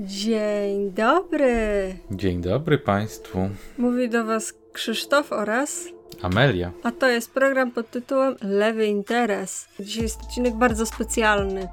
Dzień dobry. Dzień dobry Państwu. Mówi do Was Krzysztof oraz Amelia. A to jest program pod tytułem Lewy Interes. Dzisiaj jest odcinek bardzo specjalny,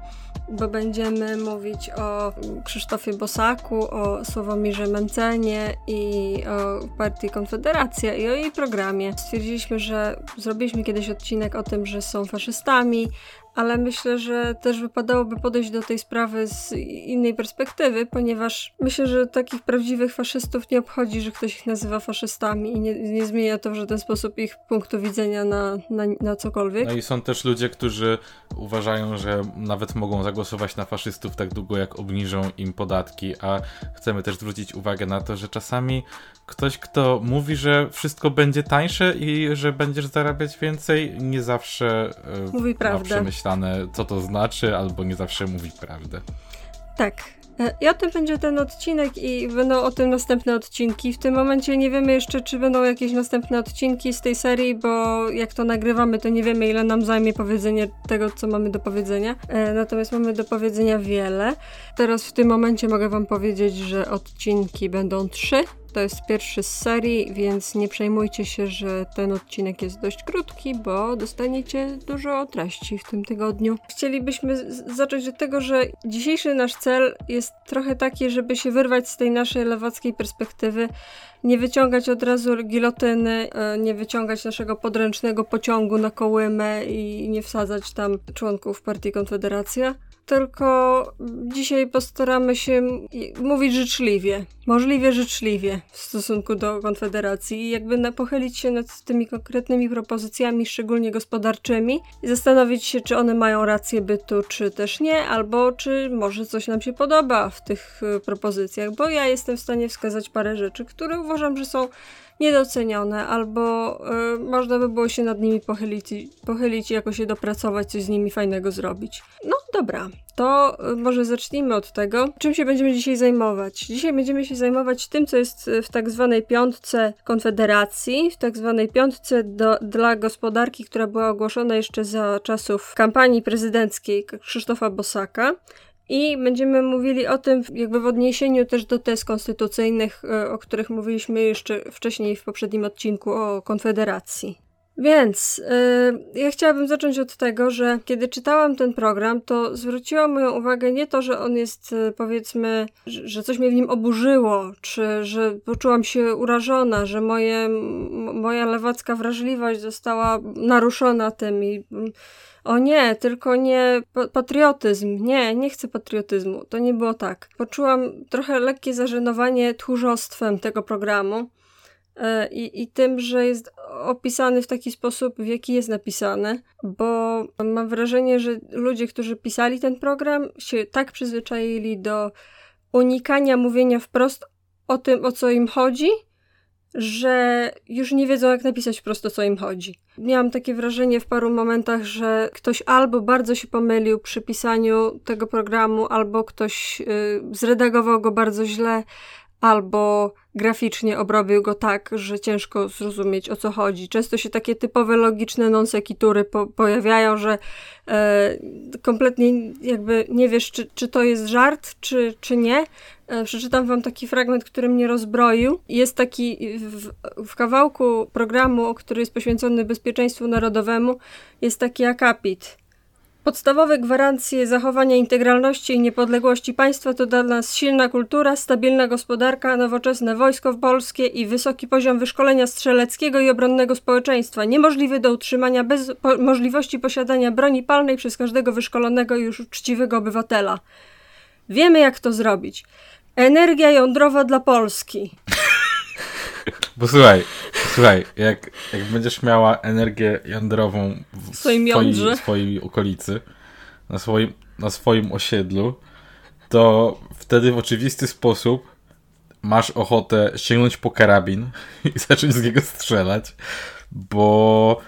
bo będziemy mówić o Krzysztofie Bosaku, o Sławomirze Mencenie i o partii Konfederacja i o jej programie. Stwierdziliśmy, że zrobiliśmy kiedyś odcinek o tym, że są faszystami, ale myślę, że też wypadałoby podejść do tej sprawy z innej perspektywy, ponieważ myślę, że takich prawdziwych faszystów nie obchodzi, że ktoś ich nazywa faszystami i nie, nie zmienia to w żaden sposób ich punktu widzenia na, na, na cokolwiek. No i są też ludzie, którzy uważają, że nawet mogą zagłosować na faszystów tak długo, jak obniżą im podatki, a chcemy też zwrócić uwagę na to, że czasami ktoś, kto mówi, że wszystko będzie tańsze i że będziesz zarabiać więcej, nie zawsze e, mówi prawdę. Co to znaczy, albo nie zawsze mówi prawdę. Tak. E, I o tym będzie ten odcinek i będą o tym następne odcinki. W tym momencie nie wiemy jeszcze, czy będą jakieś następne odcinki z tej serii, bo jak to nagrywamy, to nie wiemy, ile nam zajmie powiedzenie tego, co mamy do powiedzenia. E, natomiast mamy do powiedzenia wiele. Teraz w tym momencie mogę Wam powiedzieć, że odcinki będą trzy to jest pierwszy z serii, więc nie przejmujcie się, że ten odcinek jest dość krótki, bo dostaniecie dużo treści w tym tygodniu. Chcielibyśmy zacząć od tego, że dzisiejszy nasz cel jest trochę taki, żeby się wyrwać z tej naszej lewackiej perspektywy, nie wyciągać od razu gilotyny, e, nie wyciągać naszego podręcznego pociągu na kołymę i nie wsadzać tam członków partii Konfederacja tylko dzisiaj postaramy się mówić życzliwie, możliwie życzliwie w stosunku do Konfederacji i jakby pochylić się nad tymi konkretnymi propozycjami, szczególnie gospodarczymi i zastanowić się, czy one mają rację bytu, czy też nie, albo czy może coś nam się podoba w tych y, propozycjach, bo ja jestem w stanie wskazać parę rzeczy, które uważam, że są niedocenione, albo y, można by było się nad nimi pochylić, pochylić i jakoś dopracować, coś z nimi fajnego zrobić. No dobra, to y, może zacznijmy od tego, czym się będziemy dzisiaj zajmować. Dzisiaj będziemy się zajmować tym, co jest w tak zwanej piątce Konfederacji, w tak zwanej piątce do, dla gospodarki, która była ogłoszona jeszcze za czasów kampanii prezydenckiej Krzysztofa Bosaka. I będziemy mówili o tym jakby w odniesieniu też do tez konstytucyjnych, e, o których mówiliśmy jeszcze wcześniej w poprzednim odcinku o Konfederacji. Więc yy, ja chciałabym zacząć od tego, że kiedy czytałam ten program, to zwróciło moją uwagę nie to, że on jest yy, powiedzmy, że, że, coś mnie w nim oburzyło, czy że poczułam się urażona, że moje, moja lewacka wrażliwość została naruszona tym i o nie, tylko nie patriotyzm. Nie, nie chcę patriotyzmu. To nie było tak. Poczułam trochę lekkie zażenowanie tchórzostwem tego programu e, i, i tym, że jest opisany w taki sposób, w jaki jest napisany, bo mam wrażenie, że ludzie, którzy pisali ten program, się tak przyzwyczaili do unikania mówienia wprost o tym, o co im chodzi, że już nie wiedzą, jak napisać prosto, co im chodzi. Miałam takie wrażenie w paru momentach, że ktoś albo bardzo się pomylił przy pisaniu tego programu, albo ktoś y, zredagował go bardzo źle, albo graficznie obrobił go tak, że ciężko zrozumieć o co chodzi. Często się takie typowe logiczne non sequitury po pojawiają, że e, kompletnie jakby nie wiesz, czy, czy to jest żart, czy, czy nie. E, przeczytam wam taki fragment, który mnie rozbroił. Jest taki w, w kawałku programu, który jest poświęcony bezpieczeństwu narodowemu, jest taki akapit Podstawowe gwarancje zachowania integralności i niepodległości państwa to dla nas silna kultura, stabilna gospodarka, nowoczesne wojsko polskie i wysoki poziom wyszkolenia strzeleckiego i obronnego społeczeństwa, niemożliwy do utrzymania bez po możliwości posiadania broni palnej przez każdego wyszkolonego i już uczciwego obywatela. Wiemy, jak to zrobić. Energia jądrowa dla Polski. Bo słuchaj, słuchaj, jak, jak będziesz miała energię jądrową w swoim swojej, swojej okolicy, na swoim, na swoim osiedlu, to wtedy w oczywisty sposób masz ochotę sięgnąć po karabin i zacząć z niego strzelać, bo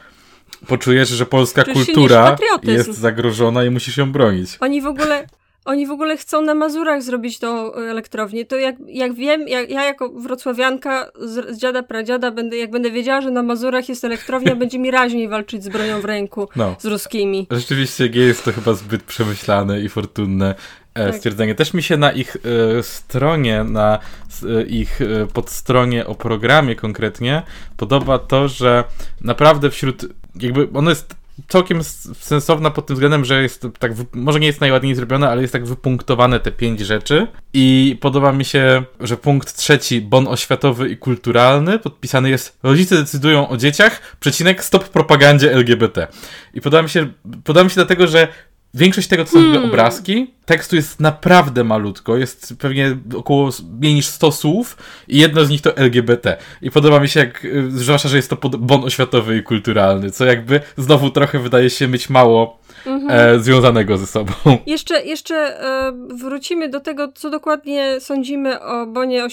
poczujesz, że polska kultura jest zagrożona i musisz ją bronić. Oni w ogóle oni w ogóle chcą na Mazurach zrobić tą elektrownię. To jak, jak wiem, jak, ja jako wrocławianka z, z dziada pradziada, będę, jak będę wiedziała, że na Mazurach jest elektrownia, będzie mi raźniej walczyć z bronią w ręku no. z ruskimi. Rzeczywiście nie jest to chyba zbyt przemyślane i fortunne. tak. stwierdzenie. Też mi się na ich e, stronie, na e, ich e, podstronie o programie konkretnie podoba to, że naprawdę wśród, jakby ono jest całkiem sensowna pod tym względem, że jest tak, może nie jest najładniej zrobione, ale jest tak wypunktowane te pięć rzeczy i podoba mi się, że punkt trzeci, bon oświatowy i kulturalny, podpisany jest rodzice decydują o dzieciach, przecinek stop propagandzie LGBT. I podoba mi się, podoba mi się dlatego, że Większość tego to są hmm. obrazki. Tekstu jest naprawdę malutko, jest pewnie około mniej niż 100 słów i jedno z nich to LGBT. I podoba mi się, jak, y, zwłaszcza, że jest to bon oświatowy i kulturalny, co jakby znowu trochę wydaje się mieć mało mhm. e, związanego ze sobą. Jeszcze, jeszcze e, wrócimy do tego, co dokładnie sądzimy o bonie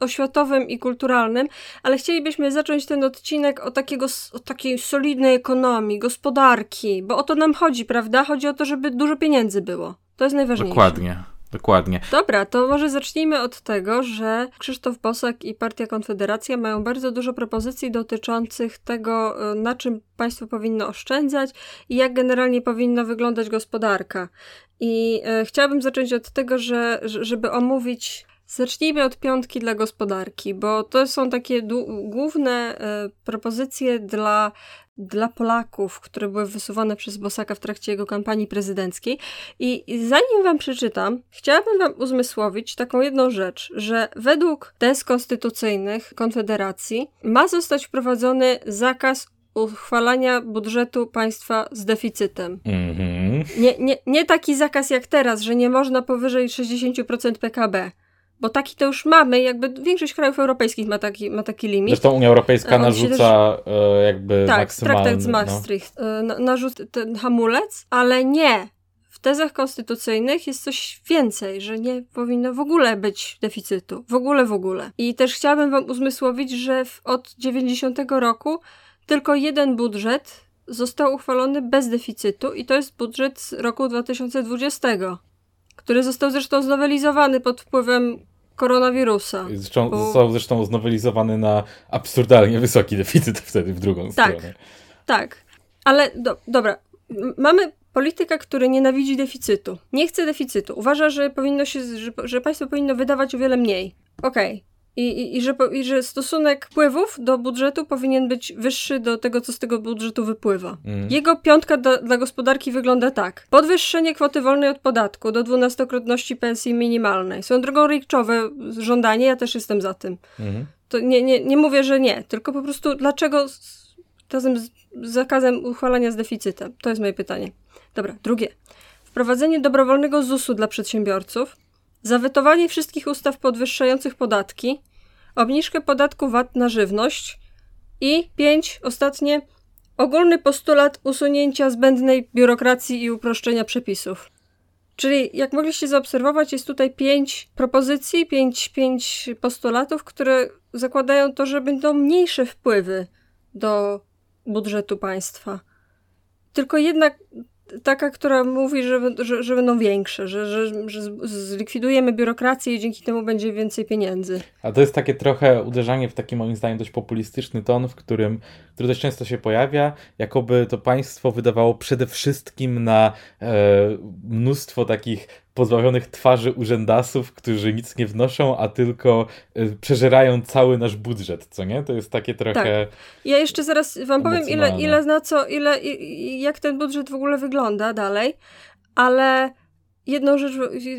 oświatowym i kulturalnym, ale chcielibyśmy zacząć ten odcinek o, takiego, o takiej solidnej ekonomii, gospodarki, bo o to nam chodzi, prawda? Chodzi o to, żeby dużo pieniędzy było. To jest najważniejsze. Dokładnie. Dokładnie. Dobra, to może zacznijmy od tego, że Krzysztof Bosak i Partia Konfederacja mają bardzo dużo propozycji dotyczących tego, y, na czym państwo powinno oszczędzać i jak generalnie powinna wyglądać gospodarka. I y, chciałabym zacząć od tego, że, żeby omówić Zacznijmy od piątki dla gospodarki, bo to są takie główne y, propozycje dla dla Polaków, które były wysuwane przez Bosaka w trakcie jego kampanii prezydenckiej. I zanim wam przeczytam, chciałabym wam uzmysłowić taką jedną rzecz, że według tez konstytucyjnych Konfederacji ma zostać wprowadzony zakaz uchwalania budżetu państwa z deficytem. Mm-hmm. Nie, nie, nie taki zakaz jak teraz, że nie można powyżej 60% PKB bo taki to już mamy, jakby większość krajów europejskich ma taki, ma taki limit. Zresztą Unia Europejska narzuca też, e, jakby tak, maksymalny... traktat z no. Maastricht no. narzuca ten hamulec, ale nie. W tezach konstytucyjnych jest coś więcej, że nie powinno w ogóle być deficytu. W ogóle, w ogóle. I też chciałabym wam uzmysłowić, że w, od 90 roku tylko jeden budżet został uchwalony bez deficytu i to jest budżet z roku 2020, który został zresztą znowelizowany pod wpływem koronawirusa. Zresztą, bo... Został zresztą znowelizowany na absurdalnie wysoki deficyt wtedy w drugą tak, stronę. Tak, ale do, dobra. Mamy polityka, który nienawidzi deficytu. Nie chce deficytu. Uważa, że powinno się, że, że państwo powinno wydawać o wiele mniej. Okej. Okay. I, i, i, że, I że stosunek wpływów do budżetu powinien być wyższy do tego, co z tego budżetu wypływa. Mm. Jego piątka do, dla gospodarki wygląda tak. Podwyższenie kwoty wolnej od podatku do dwunastokrotności pensji minimalnej. Są drogą rikczowe żądanie, ja też jestem za tym. Mm. To nie, nie, nie mówię, że nie, tylko po prostu dlaczego z, razem z zakazem uchwalania z deficytem? To jest moje pytanie. Dobra, drugie. Wprowadzenie dobrowolnego ZUS-u dla przedsiębiorców zawetowanie wszystkich ustaw podwyższających podatki, obniżkę podatku VAT na żywność i pięć, ostatnie, ogólny postulat usunięcia zbędnej biurokracji i uproszczenia przepisów. Czyli, jak mogliście zaobserwować, jest tutaj pięć propozycji, pięć, pięć postulatów, które zakładają to, że będą mniejsze wpływy do budżetu państwa. Tylko jednak taka, która mówi, że, że, że będą większe, że, że, że zlikwidujemy biurokrację i dzięki temu będzie więcej pieniędzy. A to jest takie trochę uderzanie w taki moim zdaniem dość populistyczny ton, w którym, który dość często się pojawia, jakoby to państwo wydawało przede wszystkim na e, mnóstwo takich pozbawionych twarzy urzędasów, którzy nic nie wnoszą, a tylko y, przeżerają cały nasz budżet, co nie? To jest takie trochę. Tak. Ja jeszcze zaraz wam powiem, ile, ile na co, ile, jak ten budżet w ogóle wygląda dalej, ale jedną rzecz,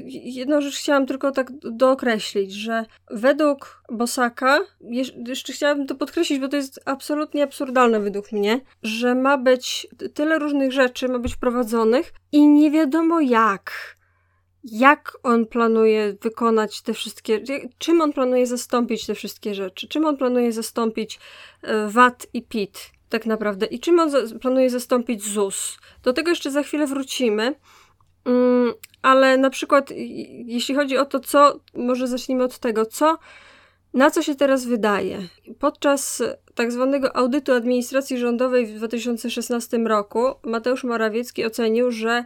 jedną rzecz chciałam tylko tak dookreślić, że według Bosaka, jeszcze chciałabym to podkreślić, bo to jest absolutnie absurdalne według mnie, że ma być tyle różnych rzeczy, ma być wprowadzonych i nie wiadomo jak jak on planuje wykonać te wszystkie, czym on planuje zastąpić te wszystkie rzeczy, czym on planuje zastąpić e, VAT i PIT tak naprawdę i czym on planuje zastąpić ZUS. Do tego jeszcze za chwilę wrócimy, mm, ale na przykład jeśli chodzi o to, co, może zacznijmy od tego, co, na co się teraz wydaje. Podczas tak zwanego audytu administracji rządowej w 2016 roku Mateusz Morawiecki ocenił, że E,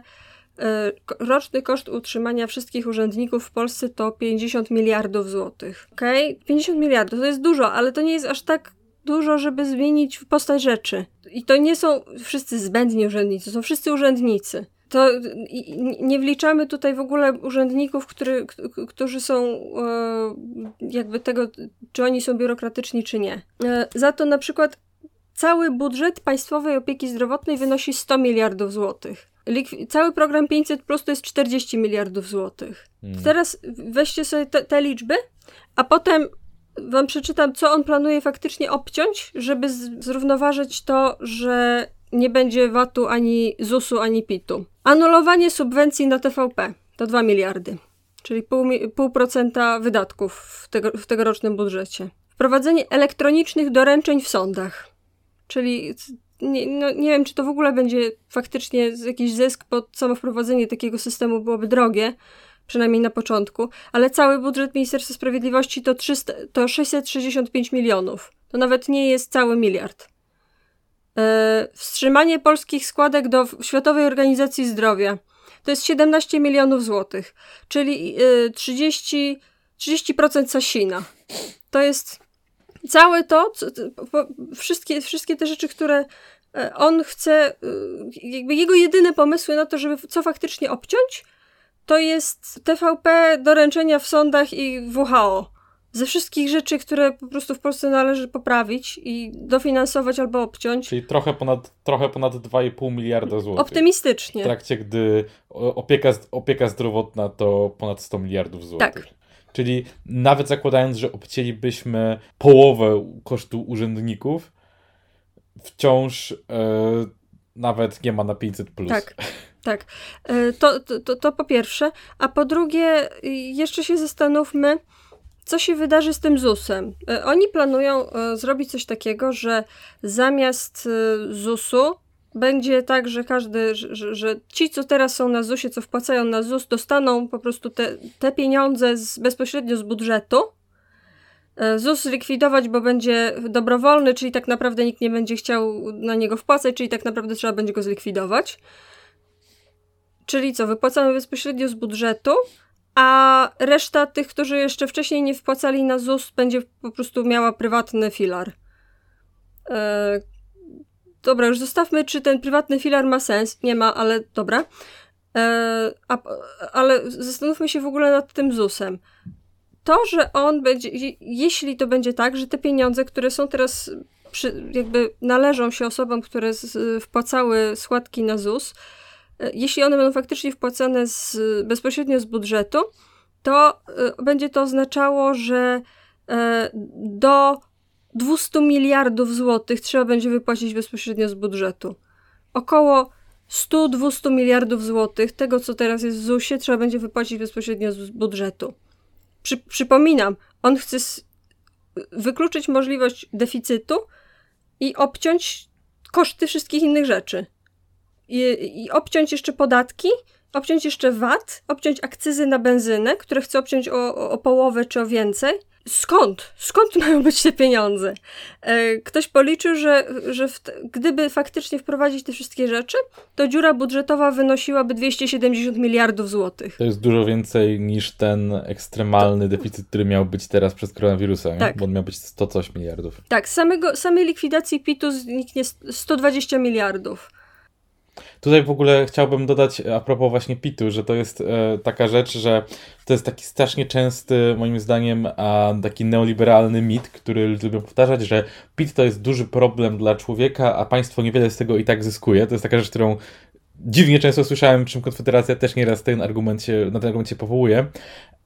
roczny koszt utrzymania wszystkich urzędników w Polsce to 50 miliardów złotych. Okej? Okay? 50 miliardów to jest dużo, ale to nie jest aż tak dużo, żeby zmienić postać rzeczy. I to nie są wszyscy zbędni urzędnicy, to są wszyscy urzędnicy. to nie wliczamy tutaj w ogóle urzędników, który, którzy są e, jakby tego, czy oni są biurokratyczni, czy nie. E, za to na przykład cały budżet państwowej opieki zdrowotnej wynosi 100 miliardów złotych. Cały program 500 plus to jest 40 miliardów złotych. Hmm. Teraz weźcie sobie te, te liczby, a potem wam przeczytam, co on planuje faktycznie obciąć, żeby zrównoważyć to, że nie będzie VAT-u ani ZUS-u, ani PIT-u. Anulowanie subwencji na TVP to 2 miliardy, czyli pół, pół procenta wydatków w, tego, w tegorocznym budżecie. Wprowadzenie elektronicznych doręczeń w sądach, czyli nie, no, nie wiem, czy to w ogóle będzie faktycznie jakiś zysk, bo samo wprowadzenie takiego systemu byłoby drogie, przynajmniej na początku, ale cały budżet Ministerstwa Sprawiedliwości to, 300, to 665 milionów. To nawet nie jest cały miliard. E, wstrzymanie polskich składek do Światowej Organizacji Zdrowia to jest 17 milionów złotych, czyli 30, e, 30% Sasina. To jest całe to, wszystkie, wszystkie te rzeczy, które e, on chce, jakby jego jedyne pomysły na to, żeby co faktycznie obciąć, to jest TVP, doręczenia w sądach i WHO ze wszystkich rzeczy, które po prostu w Polsce należy poprawić i dofinansować albo obciąć. Czyli trochę ponad, trochę ponad 2,5 miliarda złotych. Optymistycznie. W trakcie, gdy opieka, opieka zdrowotna to ponad 100 miliardów złotych. Tak. Czyli nawet zakładając, że obcięlibyśmy połowę kosztu urzędników, wciąż e, nawet nie ma na 500 plus. Tak. Tak, e, to, to, to po pierwsze. A po drugie, jeszcze się zastanówmy, co się wydarzy z tym ZUS-em? E, oni planują zrobić coś takiego, że zamiast ZUS-u będzie tak, że każdy, że, że, ci, co teraz są na ZUS-ie, co wpłacają na ZUS, dostaną po prostu te, te pieniądze z, bezpośrednio z budżetu. ZUS zlikwidować, bo będzie dobrowolny, czyli tak naprawdę nikt nie będzie chciał na niego wpłacać, czyli tak naprawdę trzeba będzie go zlikwidować. Czyli co, wypłacamy bezpośrednio z budżetu, a reszta tych, którzy jeszcze wcześniej nie wpłacali na ZUS, będzie po prostu miała prywatny filar. E, dobra, już zostawmy, czy ten prywatny filar ma sens. Nie ma, ale dobra. E, a, ale zastanówmy się w ogóle nad tym ZUS-em. To, że on będzie, jeśli to będzie tak, że te pieniądze, które są teraz, przy, jakby należą się osobom, które z, wpłacały składki na ZUS, E, jeśli one będą faktycznie wpłacane z, bezpośrednio z budżetu, to e, będzie to oznaczało, że e, do 200 miliardów złotych trzeba będzie wypłacić bezpośrednio z budżetu. Około 100-200 miliardów złotych, tego co teraz jest w ZUS-ie, trzeba będzie wypłacić bezpośrednio z budżetu. Przy, przypominam, on chce wykluczyć możliwość deficytu i obciąć koszty wszystkich innych rzeczy i, i obciąć jeszcze podatki, obciąć jeszcze VAT, obciąć akcyzy na benzynę, które chce obciąć o, o połowę czy o więcej. Skąd? Skąd mają być te pieniądze? E, ktoś policzył, że, że w, gdyby faktycznie wprowadzić te wszystkie rzeczy, to dziura budżetowa wynosiłaby 270 miliardów złotych. To jest dużo więcej niż ten ekstremalny to... deficyt, który miał być teraz przez koronawirusa, tak. bo on miał być 100 coś miliardów. Tak, samego, samej likwidacji PIT-u zniknie 120 miliardów. Tutaj w ogóle chciałbym dodać a propos właśnie PIT-u, że to jest e, taka rzecz, że to jest taki strasznie częsty, moim zdaniem, a, taki neoliberalny mit, który lubią powtarzać, że PIT to jest duży problem dla człowieka, a państwo niewiele z tego i tak zyskuje. To jest taka rzecz, którą dziwnie często słyszałem, czym Konfederacja też nieraz ten argument się, na ten argument się powołuje,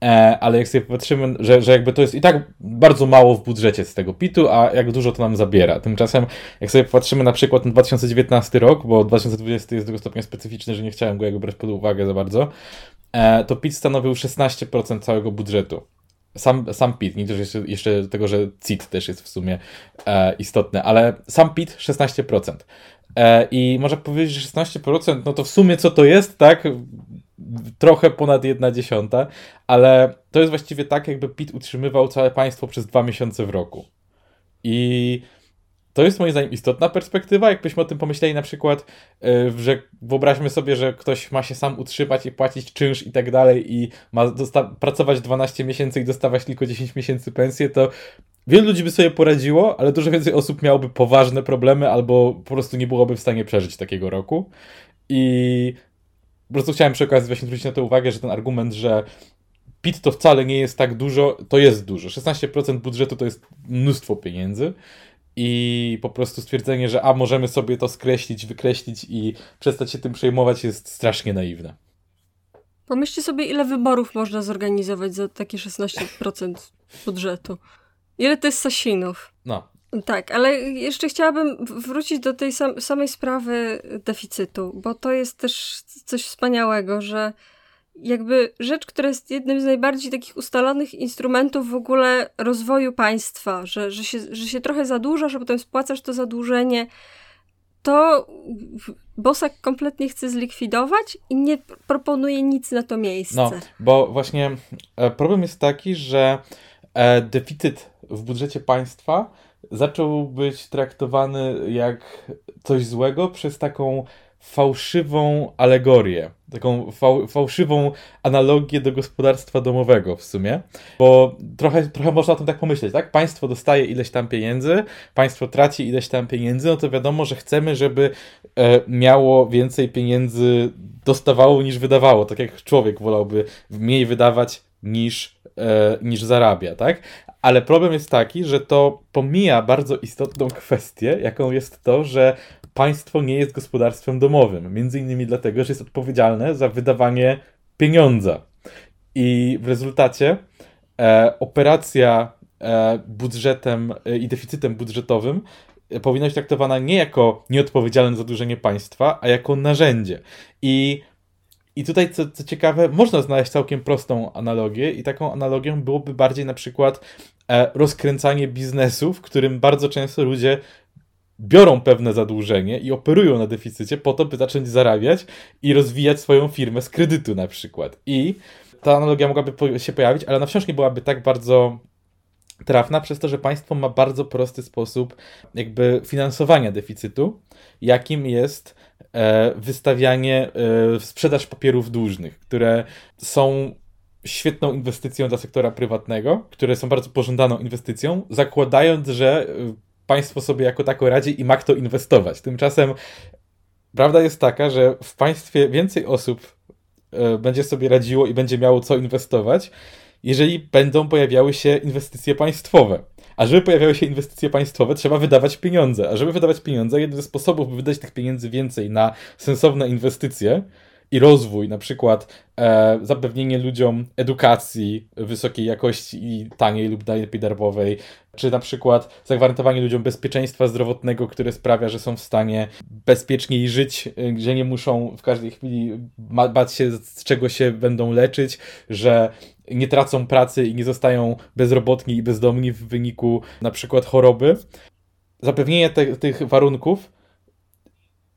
e, ale jak sobie patrzymy, że, że jakby to jest i tak bardzo mało w budżecie z tego PIT-u, a jak dużo to nam zabiera. Tymczasem, jak sobie patrzymy na przykład na 2019 rok, bo 2020 jest do tego stopnia specyficzny, że nie chciałem go jakby brać pod uwagę za bardzo, e, to PIT stanowił 16% całego budżetu. Sam, sam PIT, nie też jeszcze, jeszcze tego, że CIT też jest w sumie e, ale sam PIT 16%. E, I można powiedzieć, że 16%, no to w sumie co to jest, tak? Trochę ponad jedna dziesiąta, ale to jest właściwie tak, jakby PIT utrzymywał całe państwo przez dwa miesiące w roku. I to jest moim zdaniem istotna perspektywa, jakbyśmy o tym pomyśleli na przykład, e, że wyobraźmy sobie, że ktoś ma się sam utrzymać i płacić czynsz i tak dalej i ma pracować 12 miesięcy i dostawać tylko 10 miesięcy pensję, to wielu ludzi by sobie poradziło, ale dużo więcej osób miałoby poważne problemy albo po prostu nie byłoby w stanie przeżyć takiego roku. I po prostu chciałem przy okazji właśnie zwrócić na to uwagę, że ten argument, że PIT to wcale nie jest tak dużo, to jest dużo. 16% budżetu to jest mnóstwo pieniędzy i po prostu stwierdzenie, że a możemy sobie to skreślić, wykreślić i przestać się tym przejmować jest strasznie naiwne. Pomyślcie sobie, ile wyborów można zorganizować za takie 16% budżetu. Ile to jest sasinów? No. Tak, ale jeszcze chciałabym wrócić do tej sam samej sprawy deficytu, bo to jest też coś wspaniałego, że jakby rzecz, która jest jednym z najbardziej takich ustalonych instrumentów w ogóle rozwoju państwa, że, że, się, że się trochę zadłużasz, a potem spłacasz to zadłużenie, to Bosak kompletnie chce zlikwidować i nie proponuje nic na to miejsce. No, bo właśnie e, problem jest taki, że e, deficyt w budżecie państwa zaczął być traktowany jak coś złego przez taką fałszywą alegorię, taką fał, fałszywą analogię do gospodarstwa domowego w sumie, bo trochę, trochę można o tym tak pomyśleć, tak? Państwo dostaje ileś tam pieniędzy, państwo traci ileś tam pieniędzy, no to wiadomo, że chcemy, żeby e, miało więcej pieniędzy, dostawało niż wydawało, tak jak człowiek wolałby mniej wydawać niż, niż zarabia, tak? Ale problem jest taki, że to pomija bardzo istotną kwestię, jaką jest to, że państwo nie jest gospodarstwem domowym. Między innymi dlatego, że jest odpowiedzialne za wydawanie pieniądza. I w rezultacie e, operacja e, budżetem e, i deficytem budżetowym e, powinna być traktowana nie jako nieodpowiedzialne zadłużenie państwa, a jako narzędzie. I i tutaj, co, co ciekawe, można znaleźć całkiem prostą analogię, i taką analogią byłoby bardziej na przykład e, rozkręcanie biznesu, w którym bardzo często ludzie biorą pewne zadłużenie i operują na deficycie po to, by zacząć zarabiać i rozwijać swoją firmę z kredytu na przykład. I ta analogia mogłaby się pojawić, ale ona wciąż nie byłaby tak bardzo trafna przez to, że państwo ma bardzo prosty sposób jakby finansowania deficytu, jakim jest e, wystawianie, e, sprzedaż papierów dłużnych, które są świetną inwestycją dla sektora prywatnego, które są bardzo pożądaną inwestycją, zakładając, że e, państwo sobie jako tako radzi i ma kto inwestować. Tymczasem prawda jest taka, że w państwie więcej osób będzie sobie radziło i będzie miało co inwestować, jeżeli będą pojawiały się inwestycje państwowe. A żeby pojawiały się inwestycje państwowe, trzeba wydawać pieniądze. A żeby wydawać pieniądze, jeden ze sposobów, by wydać tych pieniędzy więcej na sensowne inwestycje, i rozwój, na przykład e, zapewnienie ludziom edukacji wysokiej jakości i taniej lub najlepiej darmowej, czy na przykład zagwarantowanie ludziom bezpieczeństwa zdrowotnego, które sprawia, że są w stanie bezpieczniej żyć, gdzie e, nie muszą w każdej chwili bać się, z czego się będą leczyć, że nie tracą pracy i nie zostają bezrobotni i bezdomni w wyniku na przykład choroby. Zapewnienie te, tych warunków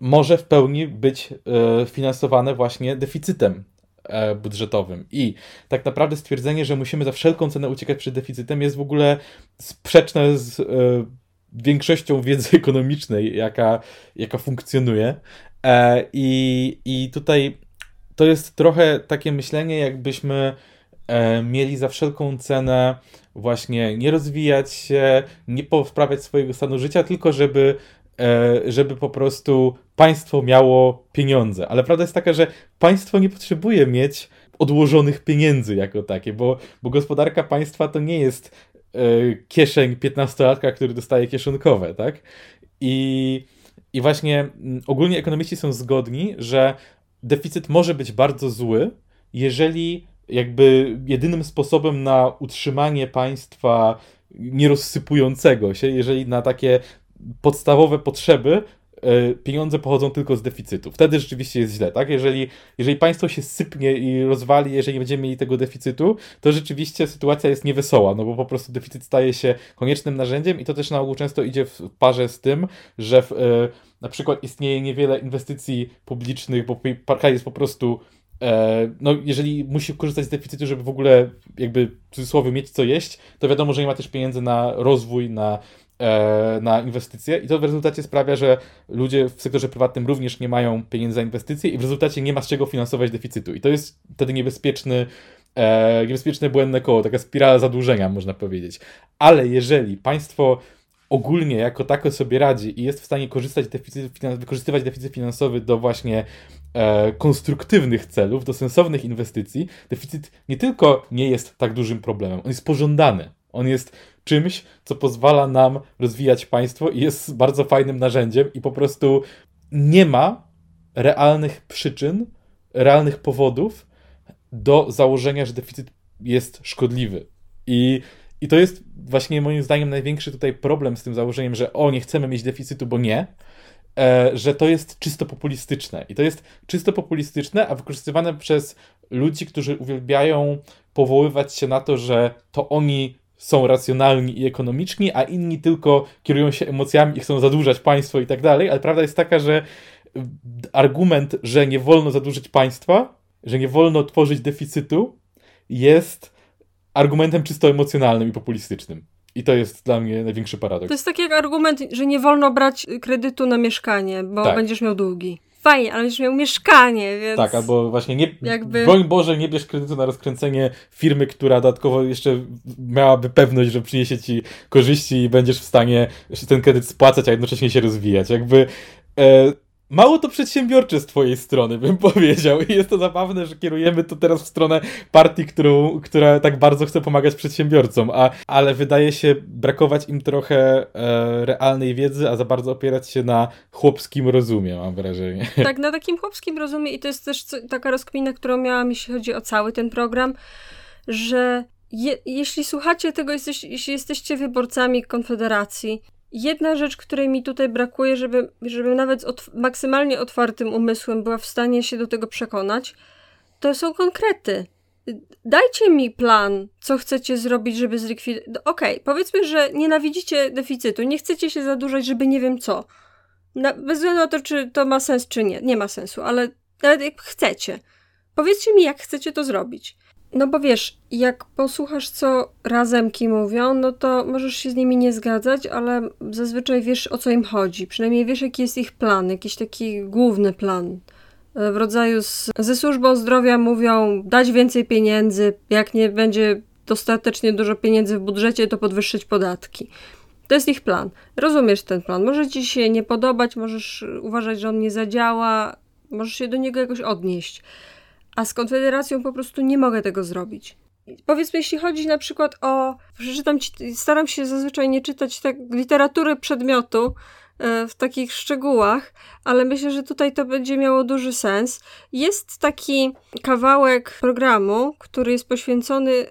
może w pełni być e, finansowane właśnie deficytem e, budżetowym. I tak naprawdę stwierdzenie, że musimy za wszelką cenę uciekać przed deficytem jest w ogóle sprzeczne z e, większością wiedzy ekonomicznej, jaka, jaka funkcjonuje. I, I tutaj to jest trochę takie myślenie, jakbyśmy mieli za wszelką cenę właśnie nie rozwijać się, nie poprawiać swojego stanu życia, tylko żeby E, żeby po prostu państwo miało pieniądze. Ale prawda jest taka, że państwo nie potrzebuje mieć odłożonych pieniędzy jako takie, bo, bo gospodarka państwa to nie jest e, kieszeń 15-latka, który dostaje kieszonkowe, tak? I, I właśnie mm, ogólnie ekonomiści są zgodni, że deficyt może być bardzo zły, jeżeli jakby jedynym sposobem na utrzymanie państwa nierozsypującego się, jeżeli na takie podstawowe potrzeby e, pieniądze pochodzą tylko z deficytu. Wtedy rzeczywiście jest źle, tak? Jeżeli, jeżeli państwo się sypnie i rozwali, jeżeli nie będziemy mieli tego deficytu, to rzeczywiście sytuacja jest niewesoła, no bo po prostu deficyt staje się koniecznym narzędziem i to też na ogół często idzie w parze z tym, że w, e, na przykład istnieje niewiele inwestycji publicznych, bo kraj jest po prostu no, jeżeli musi korzystać z deficytu, żeby w ogóle jakby w cudzysłowie mieć co jeść, to wiadomo, że nie ma też pieniędzy na rozwój, na E, na inwestycje i to w rezultacie sprawia, że ludzie w sektorze prywatnym również nie mają pieniędzy za inwestycje i w rezultacie nie ma z czego finansować deficytu. I to jest wtedy niebezpieczny, e, niebezpieczne błędne koło, taka spirala zadłużenia, można powiedzieć. Ale jeżeli państwo ogólnie jako tako sobie radzi i jest w stanie korzystać deficyt, wykorzystywać deficyt finansowy do właśnie e, konstruktywnych celów, do sensownych inwestycji, deficyt nie tylko nie jest tak dużym problemem, on jest pożądany. On jest czymś, co pozwala nam rozwijać państwo i jest bardzo fajnym narzędziem i po prostu nie ma realnych przyczyn, realnych powodów do założenia, że deficyt jest szkodliwy. I, I to jest właśnie moim zdaniem największy tutaj problem z tym założeniem, że o, nie chcemy mieć deficytu, bo nie, że to jest czysto populistyczne. I to jest czysto populistyczne, a wykorzystywane przez ludzi, którzy uwielbiają powoływać się na to, że to oni są racjonalni i ekonomiczni, a inni tylko kierują się emocjami i chcą zadłużać państwo i tak dalej, ale prawda jest taka, że argument, że nie wolno zadłużyć państwa, że nie wolno tworzyć deficytu, jest argumentem czysto emocjonalnym i populistycznym. I to jest dla mnie największy paradoks. To jest taki argument, że nie wolno brać kredytu na mieszkanie, bo tak. będziesz miał długi. Fajnie, ale będziesz miał mieszkanie, więc... Tak, albo właśnie nie, jakby... broń Boże, nie bierz kredytu na rozkręcenie firmy, która dodatkowo jeszcze miałaby pewność, że przyniesie ci korzyści i będziesz w stanie ten kredyt spłacać, a jednocześnie się rozwijać. Jakby... E, Mało to przedsiębiorcze z twojej strony, bym powiedział. I jest to zabawne, że kierujemy to teraz w stronę partii, którą, która tak bardzo chce pomagać przedsiębiorcom, a, ale wydaje się brakować im trochę e, realnej wiedzy, a za bardzo opierać się na chłopskim rozumie, mam wrażenie. Tak, na takim chłopskim rozumie i to jest też taka rozkmina, którą miałam, jeśli chodzi o cały ten program, że je, jeśli słuchacie tego, jesteś, jeśli jesteście wyborcami Konfederacji, Jedna rzecz, której mi tutaj brakuje, żeby, żeby nawet z maksymalnie otwartym umysłem była w stanie się do tego przekonać, to są konkrety. Dajcie mi plan, co chcecie zrobić, żeby zlikwidować. Okej, okay, powiedzmy, że nienawidzicie deficytu, nie chcecie się zadłużać, żeby nie wiem co. Na, bez względu na to, czy to ma sens, czy nie. Nie ma sensu, ale nawet jak chcecie. Powiedzcie mi, jak chcecie to zrobić. No bo wiesz, jak posłuchasz, co razemki mówią, no to możesz się z nimi nie zgadzać, ale zazwyczaj wiesz, o co im chodzi. Przynajmniej wiesz, jaki jest ich plan, jakiś taki główny plan. E, w rodzaju z, ze służbą zdrowia mówią dać więcej pieniędzy, jak nie będzie dostatecznie dużo pieniędzy w budżecie, to podwyższyć podatki. To jest ich plan. Rozumiesz ten plan. Może ci się nie podobać, możesz uważać, że on nie zadziała, możesz się do niego jakoś odnieść a z Konfederacją po prostu nie mogę tego zrobić. Powiedzmy, jeśli chodzi na przykład o. Przeczytam ci, staram się zazwyczaj nie czytać tak literatury przedmiotu e, w takich szczegółach, ale myślę, że tutaj to będzie miało duży sens. Jest taki kawałek programu, który jest poświęcony,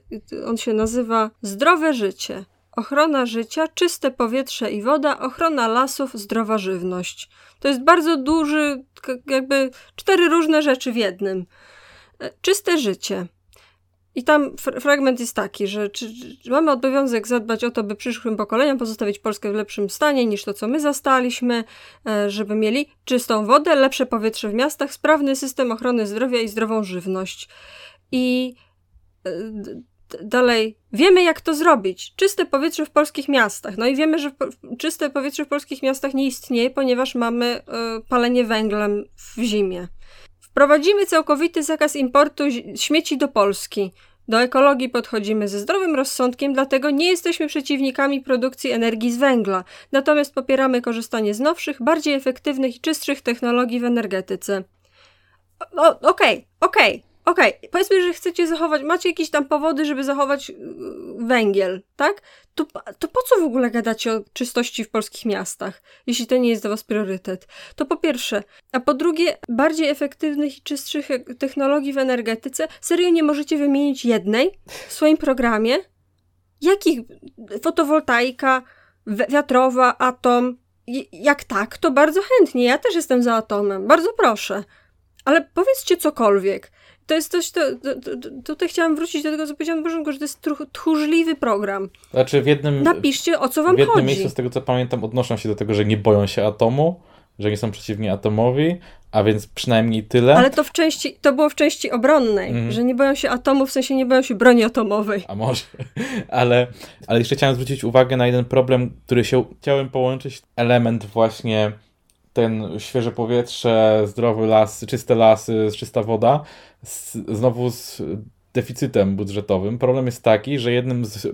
on się nazywa Zdrowe życie. Ochrona życia, czyste powietrze i woda, ochrona lasów, zdrowa żywność. To jest bardzo duży, jakby cztery różne rzeczy w jednym. Czyste życie. I tam fragment jest taki, że czy, czy mamy obowiązek zadbać o to, by przyszłym pokoleniom pozostawić Polskę w lepszym stanie niż to, co my zastaliśmy, e, żeby mieli czystą wodę, lepsze powietrze w miastach, sprawny system ochrony zdrowia i zdrową żywność. I e, dalej, wiemy jak to zrobić. Czyste powietrze w polskich miastach. No i wiemy, że czyste powietrze w polskich miastach nie istnieje, ponieważ mamy palenie węglem w zimie. Wprowadzimy całkowity zakaz importu śmieci do Polski. Do ekologii podchodzimy ze zdrowym rozsądkiem, dlatego nie jesteśmy przeciwnikami produkcji energii z węgla, natomiast popieramy korzystanie z nowszych, bardziej efektywnych i czystszych technologii w energetyce. Okej, okej, okay, okay okej, okay, powiedzmy, że chcecie zachować, macie jakieś tam powody, żeby zachować y, węgiel, tak? To, to po co w ogóle gadacie o czystości w polskich miastach, jeśli to nie jest dla was priorytet? To po pierwsze. A po drugie, bardziej efektywnych i czystszych technologii w energetyce, serio nie możecie wymienić jednej w swoim programie? Jakich? Fotowoltaika, wiatrowa, atom? Jak tak, to bardzo chętnie. Ja też jestem za atomem. Bardzo proszę. Ale powiedzcie cokolwiek to jest coś, to, to, to, tutaj chciałam wrócić do tego, co powiedziałam Bożenko, że to jest tchórzliwy program. Znaczy w jednym... Napiszcie, o co wam chodzi. W jednym chodzi. miejscu, z tego co pamiętam, odnoszą się do tego, że nie boją się atomu, że nie są przeciwni atomowi, a więc przynajmniej tyle. Ale to w części, to było w części obronnej, mm. że nie boją się atomu, w sensie nie boją się broni atomowej. A może, ale, ale jeszcze chciałem zwrócić uwagę na jeden problem, który się chciałem połączyć, element właśnie ten świeże powietrze, zdrowy las, czyste lasy, czysta woda, z, znowu z deficytem budżetowym. Problem jest taki, że jednym z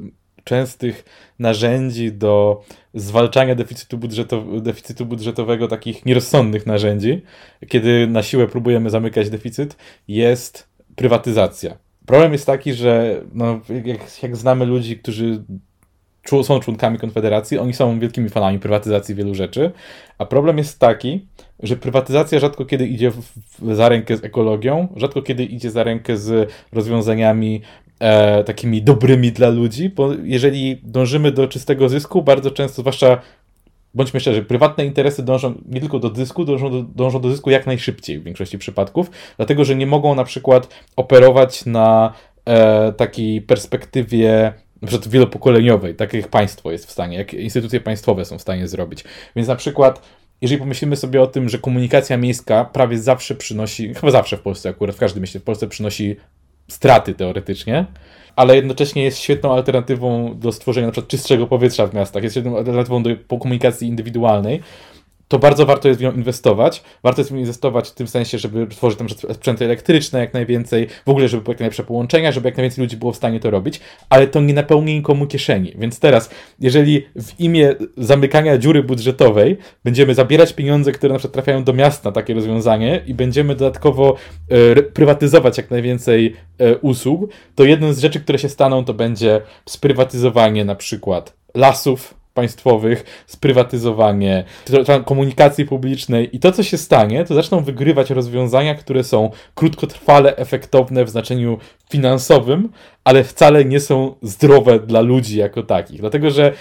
częstych narzędzi do zwalczania deficytu, budżetow deficytu budżetowego, takich nierozsądnych narzędzi, kiedy na siłę próbujemy zamykać deficyt, jest prywatyzacja. Problem jest taki, że no, jak, jak znamy ludzi, którzy są członkami Konfederacji, oni są wielkimi fanami prywatyzacji wielu rzeczy, a problem jest taki, że prywatyzacja rzadko kiedy idzie w, w, za rękę z ekologią, rzadko kiedy idzie za rękę z rozwiązaniami e, takimi dobrymi dla ludzi, bo jeżeli dążymy do czystego zysku, bardzo często, zwłaszcza bądźmy szczerzy, prywatne interesy dążą nie tylko do zysku, dążą do, dążą do zysku jak najszybciej w większości przypadków, dlatego że nie mogą na przykład operować na e, takiej perspektywie na przykład wielopokoleniowej, tak jak państwo jest w stanie, jak instytucje państwowe są w stanie zrobić. Więc na przykład jeżeli pomyślimy sobie o tym, że komunikacja miejska prawie zawsze przynosi, chyba zawsze w Polsce akurat, w każdym mieście w Polsce przynosi straty teoretycznie, ale jednocześnie jest świetną alternatywą do stworzenia na przykład czystszego powietrza w miastach, jest świetną alternatywą do komunikacji indywidualnej, to bardzo warto jest w nią inwestować. Warto jest w nią inwestować w tym sensie, żeby tworzyć tam sprzęty elektryczne jak najwięcej, w ogóle, żeby były jak najlepsze połączenia, żeby jak najwięcej ludzi było w stanie to robić, ale to nie napełni nikomu kieszeni. Więc teraz, jeżeli w imię zamykania dziury budżetowej będziemy zabierać pieniądze, które na przykład trafiają do miasta takie rozwiązanie i będziemy dodatkowo e, prywatyzować jak najwięcej e, usług, to jedną z rzeczy, które się staną, to będzie sprywatyzowanie na przykład lasów, państwowych, sprywatyzowanie komunikacji publicznej i to, co się stanie, to zaczną wygrywać rozwiązania, które są krótkotrwale efektowne w znaczeniu finansowym, ale wcale nie są zdrowe dla ludzi jako takich. Dlatego, że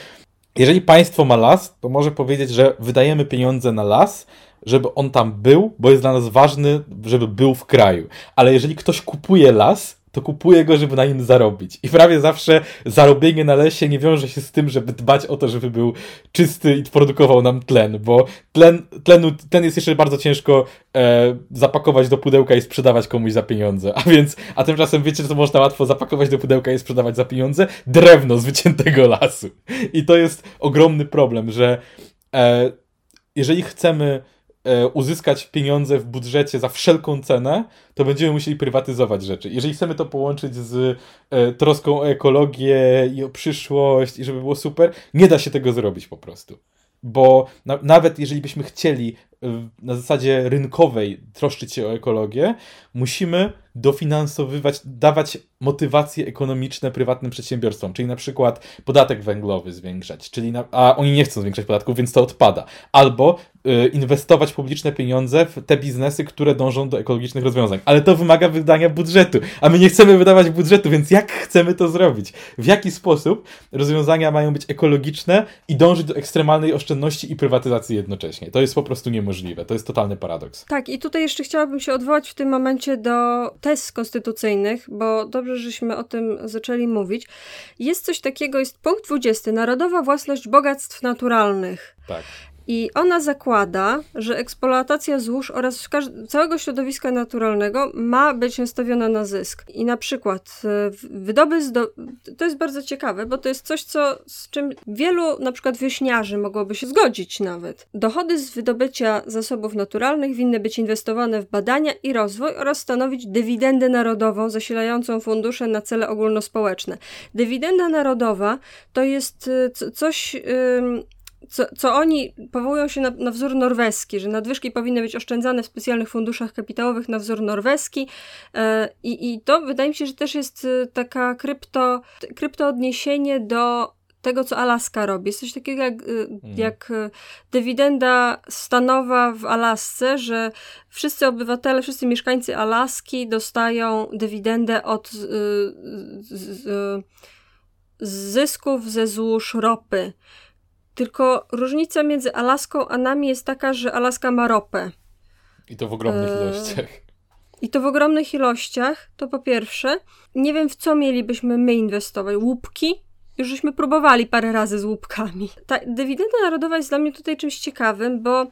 jeżeli państwo ma las, to może powiedzieć, że wydajemy pieniądze na las, żeby on tam był, bo jest dla nas ważny, żeby był w kraju. Ale jeżeli ktoś kupuje las, to kupuję go, żeby na nim zarobić. I prawie zawsze zarobienie na lesie nie wiąże się z tym, żeby dbać o to, żeby był czysty i produkował nam tlen, bo tlen, tlenu, tlen jest jeszcze bardzo ciężko e, zapakować do pudełka i sprzedawać komuś za pieniądze. A więc, a tymczasem wiecie, co można łatwo zapakować do pudełka i sprzedawać za pieniądze? Drewno z wyciętego lasu. I to jest ogromny problem, że e, jeżeli chcemy uzyskać pieniądze w budżecie za wszelką cenę, to będziemy musieli prywatyzować rzeczy. Jeżeli chcemy to połączyć z e, troską o ekologię i o przyszłość i żeby było super, nie da się tego zrobić po prostu. Bo na, nawet jeżeli byśmy chcieli e, na zasadzie rynkowej troszczyć się o ekologię, musimy dofinansowywać, dawać motywacje ekonomiczne prywatnym przedsiębiorstwom, czyli na przykład podatek węglowy zwiększać, czyli na, a oni nie chcą zwiększać podatków, więc to odpada. Albo y, inwestować publiczne pieniądze w te biznesy, które dążą do ekologicznych rozwiązań. Ale to wymaga wydania budżetu, a my nie chcemy wydawać budżetu, więc jak chcemy to zrobić? W jaki sposób rozwiązania mają być ekologiczne i dążyć do ekstremalnej oszczędności i prywatyzacji jednocześnie? To jest po prostu niemożliwe. To jest totalny paradoks. Tak, i tutaj jeszcze chciałabym się odwołać w tym momencie do test konstytucyjnych, bo dobrze, żeśmy o tym zaczęli mówić. Jest coś takiego, jest punkt 20, Narodowa własność bogactw naturalnych. Tak. I ona zakłada, że eksploatacja złóż oraz całego środowiska naturalnego ma być nastawiona na zysk. I na przykład e, wydobyć, do... to jest bardzo ciekawe, bo to jest coś, co, z czym wielu na przykład wiośniarzy mogłoby się zgodzić nawet. Dochody z wydobycia zasobów naturalnych winny być inwestowane w badania i rozwój oraz stanowić dywidendę narodową zasilającą fundusze na cele ogólnospołeczne. Dywidenda narodowa to jest e, coś... Yy, co, co oni powołują się na, na, wzór norweski, że nadwyżki powinny być oszczędzane w specjalnych funduszach kapitałowych na wzór norweski e, i, i to wydaje mi się, że też jest e, taka krypto, krypto odniesienie do tego, co Alaska robi. Jest coś takiego jak, e, mhm. jak dywidenda stanowa w Alasce, że wszyscy obywatele, wszyscy mieszkańcy Alaski dostają dywidendę od z, z, z zysków ze złóż ropy. Tylko różnica między Alaską a nami jest taka, że Alaska ma ropę. I to w ogromnych e... ilościach. I to w ogromnych ilościach, to po pierwsze. Nie wiem, w co mielibyśmy my inwestować. Łupki? Już żeśmy próbowali parę razy z łupkami. Ta dywidenda narodowa jest dla mnie tutaj czymś ciekawym, bo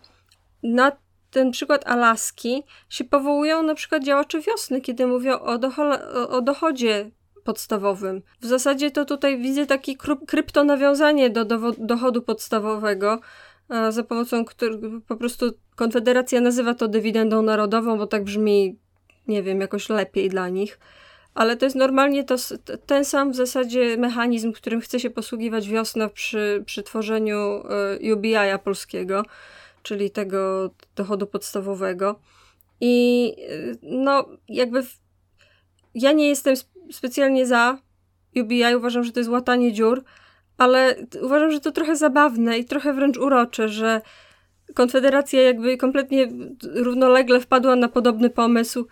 na ten przykład Alaski się powołują na przykład działacze wiosny, kiedy mówią o, docho- o dochodzie podstawowym. W zasadzie to tutaj widzę takie kryptonawiązanie do dochodu podstawowego, za pomocą którego po prostu Konfederacja nazywa to dywidendą narodową, bo tak brzmi, nie wiem, jakoś lepiej dla nich. ale to jest normalnie to, ten sam w zasadzie mechanizm, którym chce się posługiwać wiosna przy, przy tworzeniu e, UBI-a polskiego, czyli tego dochodu podstawowego. I e, no, jakby w, ja nie jestem specjalnie za UBI, uważam, że to jest łatanie dziur, ale uważam, że to trochę zabawne i trochę wręcz urocze, że Konfederacja jakby kompletnie równolegle wpadła na podobny pomysł,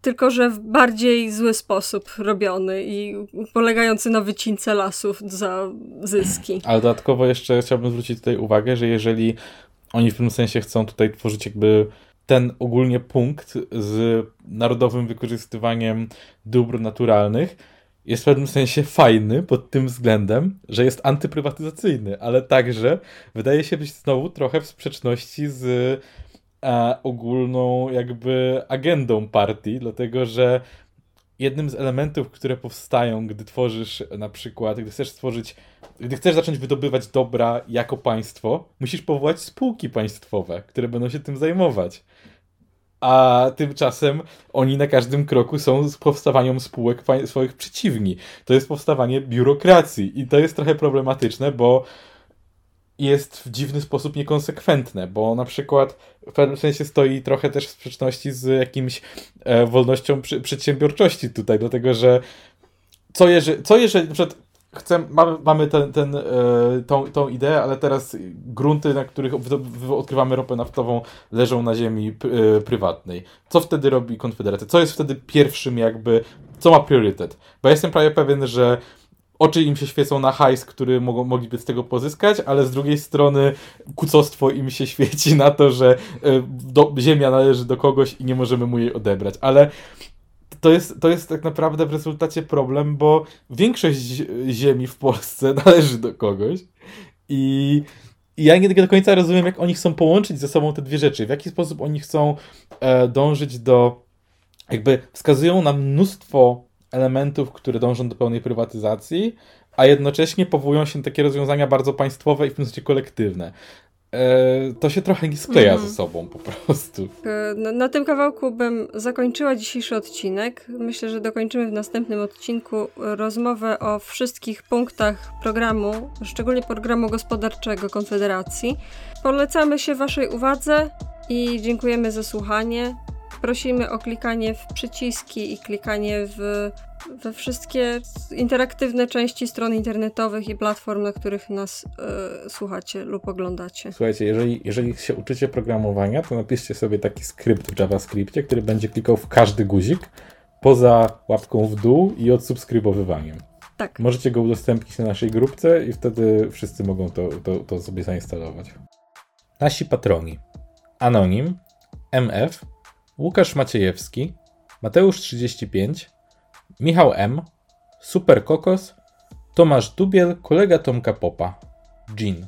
tylko że w bardziej zły sposób robiony i polegający na wycince lasów za zyski. Ale dodatkowo jeszcze chciałbym zwrócić tutaj uwagę, że jeżeli oni w tym sensie chcą tutaj tworzyć jakby ten ogólnie punkt z narodowym wykorzystywaniem dóbr naturalnych, jest w pewnym sensie fajny pod tym względem, że jest antyprywatyzacyjny, ale także wydaje się być znowu trochę w sprzeczności z e, ogólną jakby agendą partii, dlatego że jednym z elementów, które powstają, gdy tworzysz na przykład, gdy chcesz stworzyć, gdy chcesz zacząć wydobywać dobra jako państwo, musisz powołać spółki państwowe, które będą się tym zajmować a tymczasem oni na każdym kroku są z powstawaniem spółek swoich przeciwni. To jest powstawanie biurokracji i to jest trochę problematyczne, bo jest w dziwny sposób niekonsekwentne, bo na przykład w pewnym sensie stoi trochę też w sprzeczności z jakimś e, wolnością przy, przedsiębiorczości tutaj, dlatego że co jeżeli, co jeżeli na przykład chcę, mamy, mamy ten, ten, e, tą, tą ideę, ale teraz grunty, na których odkrywamy ropę naftową, leżą na ziemi e, prywatnej. Co wtedy robi Konfederacja? Co jest wtedy pierwszym jakby, co ma priorytet? Bo ja jestem prawie pewien, że oczy im się świecą na hajs, który mogą, mogliby z tego pozyskać, ale z drugiej strony kucostwo im się świeci na to, że e, do, ziemia należy do kogoś i nie możemy mu jej odebrać. Ale to jest, to jest tak naprawdę w rezultacie problem, bo większość ziemi w Polsce należy do kogoś i, ja nie do końca rozumiem, jak oni chcą połączyć ze sobą te dwie rzeczy, w jaki sposób oni chcą e, dążyć do, jakby wskazują nam mnóstwo elementów, które dążą do pełnej prywatyzacji, a jednocześnie powołują się na takie rozwiązania bardzo państwowe i w tym sensie kolektywne. E, to się trochę nie skleja mm. ze sobą po prostu. E, na, na, tym kawałku bym zakończyła dzisiejszy odcinek. Myślę, że dokończymy w następnym odcinku rozmowę o wszystkich punktach programu, szczególnie programu gospodarczego Konfederacji. Polecamy się Waszej uwadze i dziękujemy za słuchanie. Prosimy o klikanie w przyciski i klikanie w we wszystkie interaktywne części stron internetowych i platform, na których nas y, słuchacie lub oglądacie. Słuchajcie, jeżeli, jeżeli się uczycie programowania, to napiszcie sobie taki skrypt w JavaScriptie, który będzie klikał w każdy guzik poza łapką w dół i odsubskrybowywaniem. Tak. Możecie go udostępnić na naszej grupce i wtedy wszyscy mogą to, to, to sobie zainstalować. Nasi patroni. Anonim, MF, Łukasz Maciejewski, Mateusz 35, Michał M., Super Kokos, Tomasz Dubiel, kolega Tomka Popa, Jean.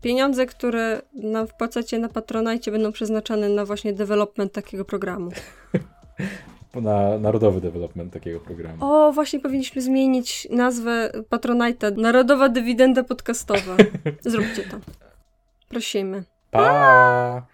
Pieniądze, które wpłacacie na Patronajcie będą przeznaczane na właśnie development takiego programu. na narodowy development takiego programu. O, właśnie powinniśmy zmienić nazwę Patronite. Narodowa dywidenda podcastowa. Zróbcie to. Prosimy. Pa!